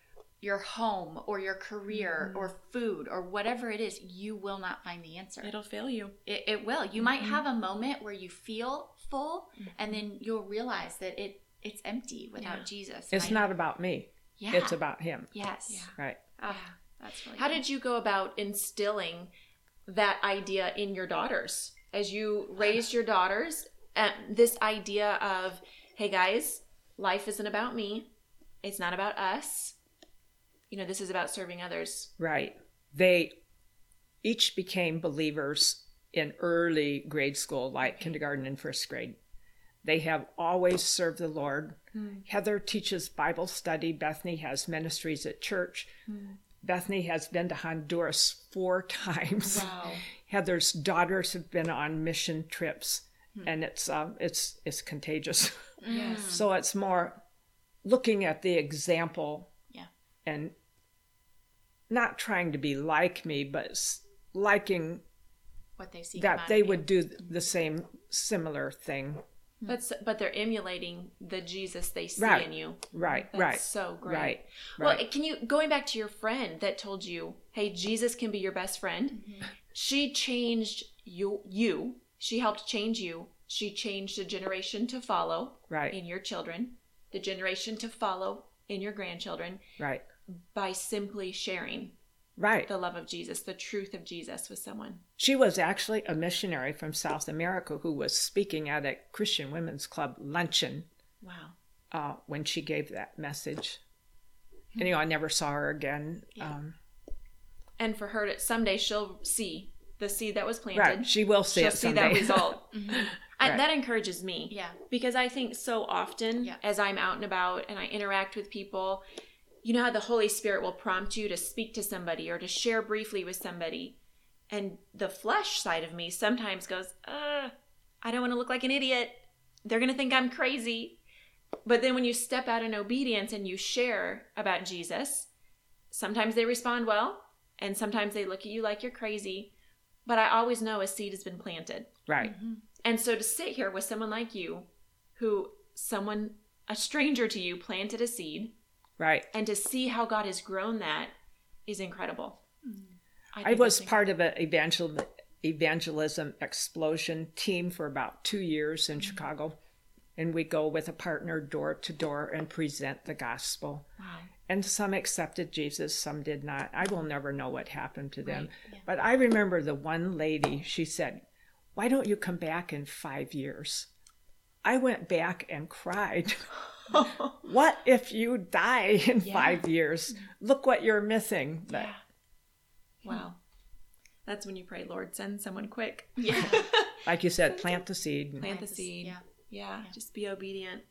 your home or your career Mm-hmm. or food or whatever it is, you will not find the answer. It'll fail you. It, it will. You might have a moment where you feel full, and then you'll realize that it it's empty without Yeah. Jesus. It's And I- not about me. Yeah. It's about Him. yes. Yeah. Right. Oh, that's really. How good. did you go about instilling that idea in your daughters as you raised your daughters? Uh, this idea of, hey guys, life isn't about me, it's not about us. You know, this is about serving others. Right. They each became believers in early grade school, like kindergarten and first grade. They have always served the Lord. Hmm. Heather teaches Bible study. Bethany has ministries at church. Hmm. Bethany has been to Honduras four [laughs] times. Wow. Heather's daughters have been on mission trips. Hmm. and it's um, it's it's contagious. Yes. [laughs] so it's more looking at the example. And not trying to be like me, but liking What they see. that they would do the same similar thing. But but they're emulating the Jesus they see Right. in you. Right, That's right, so great. right, Well, right. can you going back to your friend that told you, "Hey, Jesus can be your best friend." Mm-hmm. She changed you. You. She helped change you. She changed the generation to follow Right. in your children, the generation to follow in your grandchildren right, by simply sharing right. the love of Jesus, the truth of Jesus with someone. She was actually a missionary from South America who was speaking at a Christian Women's Club luncheon Wow. uh, when she gave that message. And, you know, I never saw her again. Um, And for her to someday she'll see the seed that was planted. right. She will see she'll it see someday. that result. [laughs] I, Right. that encourages me. Yeah. Because I think so often Yeah. as I'm out and about and I interact with people, you know how the Holy Spirit will prompt you to speak to somebody or to share briefly with somebody. And the flesh side of me sometimes goes, uh, I don't want to look like an idiot. They're going to think I'm crazy. But then when you step out in obedience and you share about Jesus, sometimes they respond well and sometimes they look at you like you're crazy. But I always know a seed has been planted. right. And so to sit here with someone like you, who someone, a stranger to you, planted a seed, Right. and to see how God has grown that is incredible. I think was part of an evangel- evangelism explosion team for about two years Mm-hmm. in Chicago. And we go with a partner door to door and present the gospel. Wow. And some accepted Jesus, some did not. I will never know what happened to them. Right, yeah. But I remember the one lady, she said, Why don't you come back in five years? I went back and cried. [laughs] [laughs] what if you die in five years? Look what you're missing. But Yeah. Wow. That's when you pray, Lord, send someone quick. Yeah. [laughs] like you said, plant the seed. Plant the Plant the- seed. yeah. Yeah, just be obedient.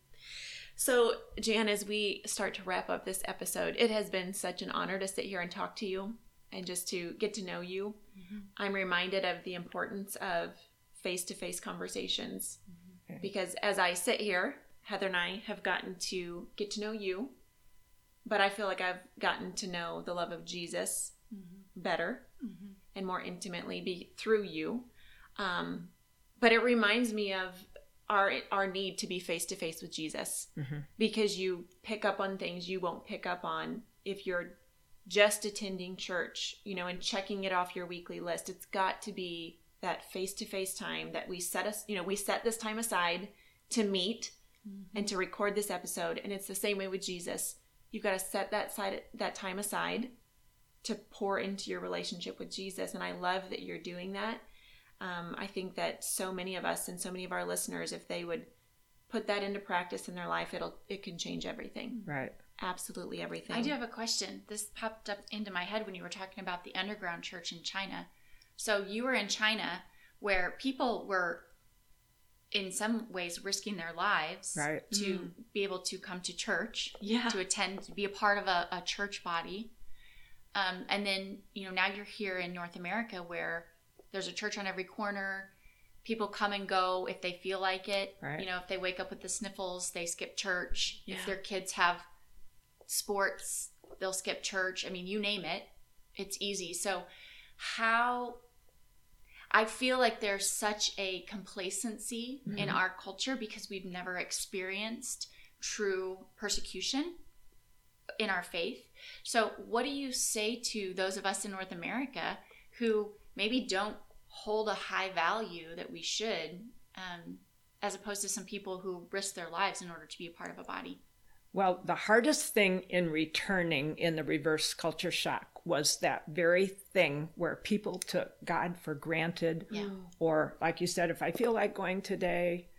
So, Jan, as we start to wrap up this episode, it has been such an honor to sit here and talk to you and just to get to know you. Mm-hmm. I'm reminded of the importance of face to face conversations mm-hmm. Okay. because as I sit here, Heather and I have gotten to get to know you, but I feel like I've gotten to know the love of Jesus mm-hmm. better mm-hmm. and more intimately be through you. Um, but it reminds me of our our need to be face to face with Jesus mm-hmm. because you pick up on things you won't pick up on if you're just attending church, you know, and checking it off your weekly list. It's got to be that face to face time that we set us, you know, we set this time aside to meet and to record this episode. And it's the same way with Jesus. You've got to set that side that time aside to pour into your relationship with Jesus. And I love that you're doing that. Um, I think that so many of us and so many of our listeners, if they would put that into practice in their life, it'll it can change everything. Right. Absolutely everything. I do have a question. This popped up into my head when you were talking about the underground church in China. So you were in China where people were in some ways risking their lives Right. to be able to come to church, Yeah. to attend, to be a part of a, a church body. Um, and then, you know, now you're here in North America where there's a church on every corner. People come and go if they feel like it. Right. You know, if they wake up with the sniffles, they skip church. Yeah. If their kids have sports, they'll skip church. I mean, you name it, it's easy. So, how I feel like there's such a complacency in our culture because we've never experienced true persecution in our faith. So, what do you say to those of us in North America who maybe don't hold a high value that we should, um, as opposed to some people who risk their lives in order to be a part of a body? Well, the hardest thing in returning in the reverse culture shock was that very thing where people took God for granted. Yeah. Or, like you said, if I feel like going today,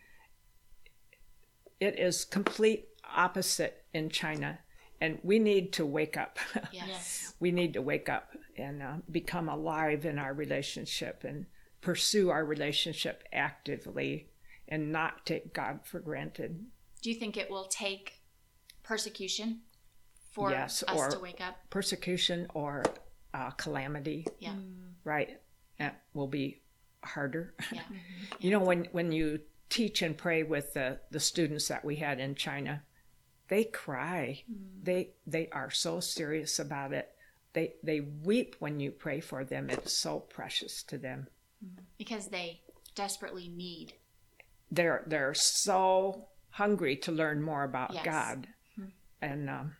it is complete opposite in China. And we need to wake up. [laughs] Yes. we need to wake up and uh, become alive in our relationship and pursue our relationship actively and not take God for granted. Do you think it will take persecution for Yes, us to wake up? Persecution or uh, calamity, Yeah. Mm. right? That will be harder. [laughs] Yeah. you mm-hmm. know, when when you teach and pray with the, the students that we had in China, they cry. Mm. They they are so serious about it. They they weep when you pray for them. It's so precious to them. Mm. because they desperately need. They're they're so hungry to learn more about Yes. God, and um,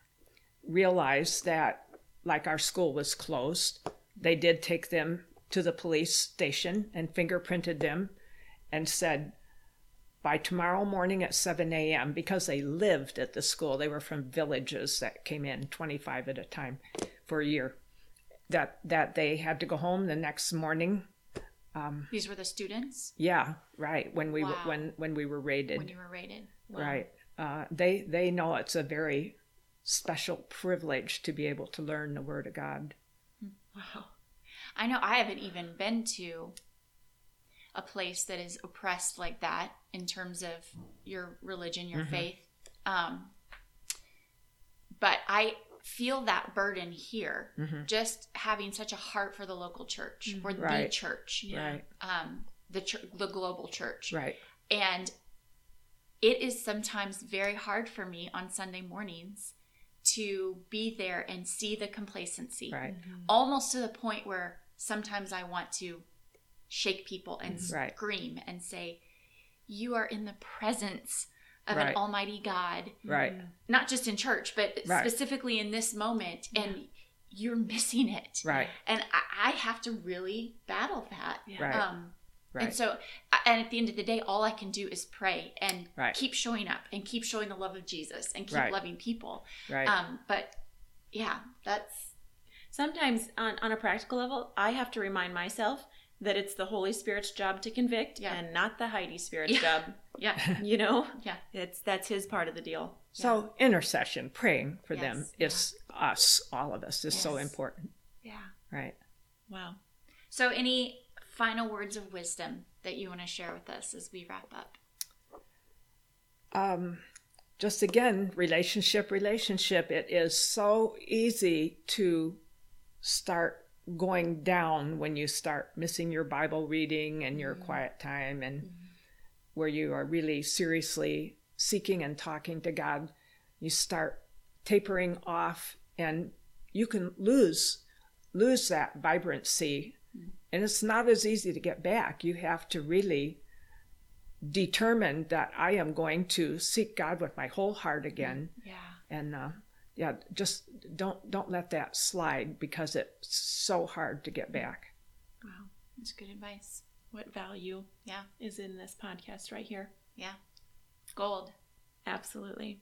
realize that like our school was closed, they did take them to the police station and fingerprinted them, and said by tomorrow morning at 7 a.m. because they lived at the school. They were from villages that came in 25 at a time for a year. That that they had to go home the next morning. These were the students Yeah, right. When we were, Wow. when when we were raided, when you were raided. right? Uh, they they know it's a very special privilege to be able to learn the Word of God. Wow. I know I haven't even been to a place that is oppressed like that in terms of your religion, your faith. Um, but I feel that burden here, just having such a heart for the local church or the Right. church, Right, um, the chur- the global church, right, and it is sometimes very hard for me on Sunday mornings to be there and see the complacency right, mm-hmm. almost to the point where sometimes I want to shake people and mm-hmm. Right. scream and say, You are in the presence of Right. an almighty God, right, mm-hmm. not just in church, but Right. specifically in this moment, and you're missing it. right, And I, I have to really battle that. Yeah. Right. Um, right. and so, and at the end of the day, all I can do is pray and Right. keep showing up and keep showing the love of Jesus and keep Right. loving people. right. Um, but yeah, that's Sometimes, on, on a practical level, I have to remind myself that it's the Holy Spirit's job to convict Yeah. and not the Heidi Spirit's Yeah. job. [laughs] yeah, [laughs] You know? yeah. It's that's his part of the deal. so intercession, praying for them Yes. is us, all of us, is so important, Yeah. right? Wow. So, any final words of wisdom that you want to share with us as we wrap up? um, just again, relationship, relationship. It is so easy to start going down when you start missing your Bible reading and your quiet time, and where you are really seriously seeking and talking to God. You start tapering off, and you can lose lose that vibrancy, and it's not as easy to get back. You have to really determine that I am going to seek God with my whole heart again, Yeah. and uh, yeah, just don't don't let that slide because it's so hard to get back. Wow. That's good advice. What value Yeah. is in this podcast right here? Yeah. Gold. Absolutely.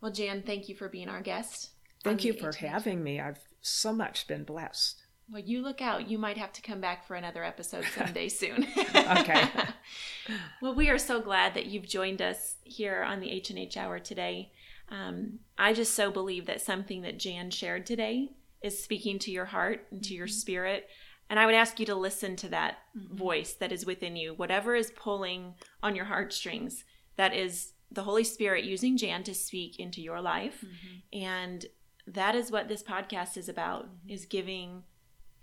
Well, Jan, thank you for being our guest. Thank you for 18th. having me. I've so much been blessed. Well, you look out. You might have to come back for another episode someday [laughs] soon. Okay. [laughs] well, we are so glad that you've joined us here on the H and H Hour today. Um, I just so believe that something that Jan shared today is speaking to your heart and to your mm-hmm. spirit. And I would ask you to listen to that mm-hmm. voice that is within you, whatever is pulling on your heartstrings. That is the Holy Spirit using Jan to speak into your life. Mm-hmm. And that is what this podcast is about is giving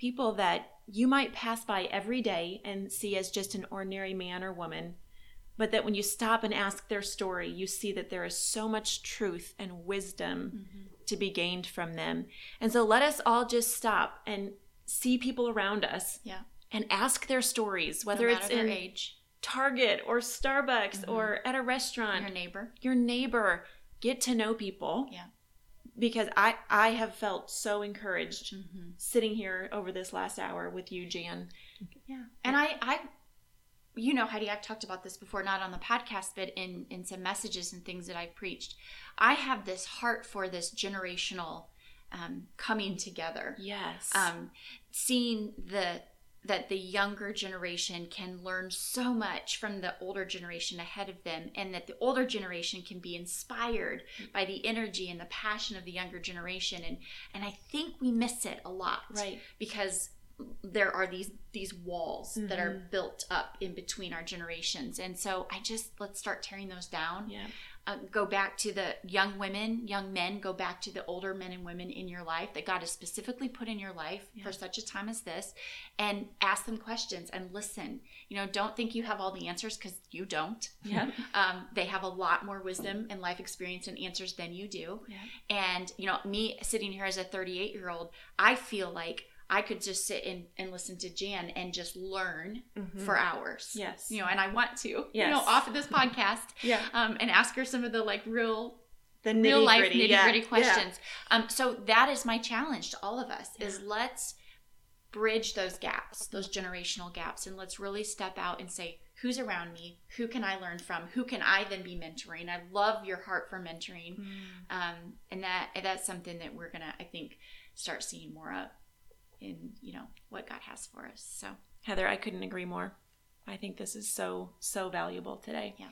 people that you might pass by every day and see as just an ordinary man or woman but that when you stop and ask their story you see that there is so much truth and wisdom mm-hmm. to be gained from them. And so let us all just stop and see people around us Yeah. and ask their stories No whether it's their in age, target or starbucks mm-hmm. or at a restaurant. Your neighbor. your neighbor. Get to know people. Yeah. Because i i have felt so encouraged sitting here over this last hour with you jan Yeah. And I, I, you know, Heidi, I've talked about this before, not on the podcast, but in in some messages and things that I've preached. I have this heart for this generational um, coming together. yes Um, seeing the that the younger generation can learn so much from the older generation ahead of them and that the older generation can be inspired by the energy and the passion of the younger generation and and I think we miss it a lot Right. because there are these these walls that are Mm-hmm. built up in between our generations and so i just let's start tearing those down Yeah. Uh, go back to the young women young men go back to the older men and women in your life that god has specifically put in your life Yeah. for such a time as this and ask them questions and listen you know don't think you have all the answers because you don't Yeah. [laughs] um, they have a lot more wisdom and life experience and answers than you do Yeah. and you know me sitting here as a 38 year old i feel like i could just sit in and listen to jan and just learn for hours Mm-hmm. Yes. you know and i want to you know off of this podcast [laughs] Yeah. um, and ask her some of the like real The real life nitty-gritty, yeah. gritty questions um, so that is my challenge to all of us is let's bridge those gaps those generational gaps and let's really step out and say who's around me who can i learn from who can i then be mentoring i love your heart for mentoring Mm. um, and that that's something that we're gonna i think start seeing more of in you know what god has for us so Heather, I couldn't agree more. I think this is so, so valuable today. Yeah.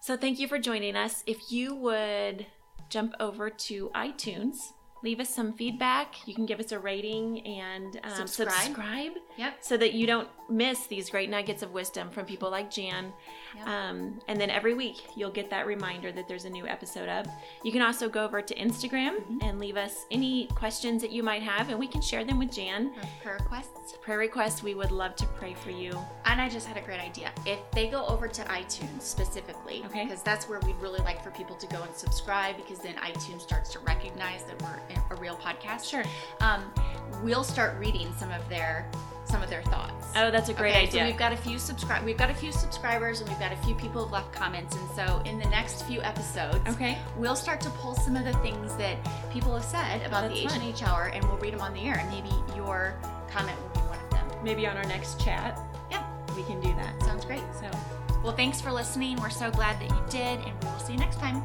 So thank you for joining us. If you would jump over to iTunes, leave us some feedback. You can give us a rating and um, Subscribe. subscribe yep so that you don't miss these great nuggets of wisdom from people like Jan. Yep. Um, and then every week you'll get that reminder that there's a new episode up. You can also go over to Instagram Mm-hmm. and leave us any questions that you might have, and we can share them with Jan. Or prayer requests Prayer requests, we would love to pray for you. And I just had a great idea. If they go over to iTunes specifically, Okay. because that's where we'd really like for people to go and subscribe, because then iTunes starts to recognize that we're a real podcast. Sure. Um, we'll start reading some of their some of their thoughts. Oh, that's a great Okay, idea. So we've got a few subscribe. We've got a few subscribers, and we've got a few people who've left comments. And so in the next few episodes, Okay. we'll start to pull some of the things that people have said about the H and H Hour, and we'll read them on the air. And maybe your comment will be one of them. Maybe on our next chat, Yeah, we can do that. sounds great. So, Well, thanks for listening. We're so glad that you did, and we will see you next time.